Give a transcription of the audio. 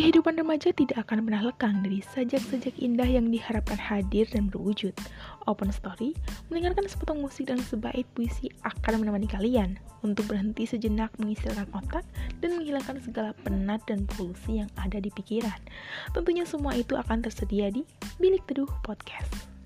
Kehidupan remaja tidak akan pernah lekang dari sajak-sajak indah yang diharapkan hadir dan berwujud. Open Story mendengarkan sepotong musik dan sebaik puisi akan menemani kalian untuk berhenti sejenak mengistirahatkan otak dan menghilangkan segala penat dan polusi yang ada di pikiran. Tentunya semua itu akan tersedia di Bilik Teduh Podcast.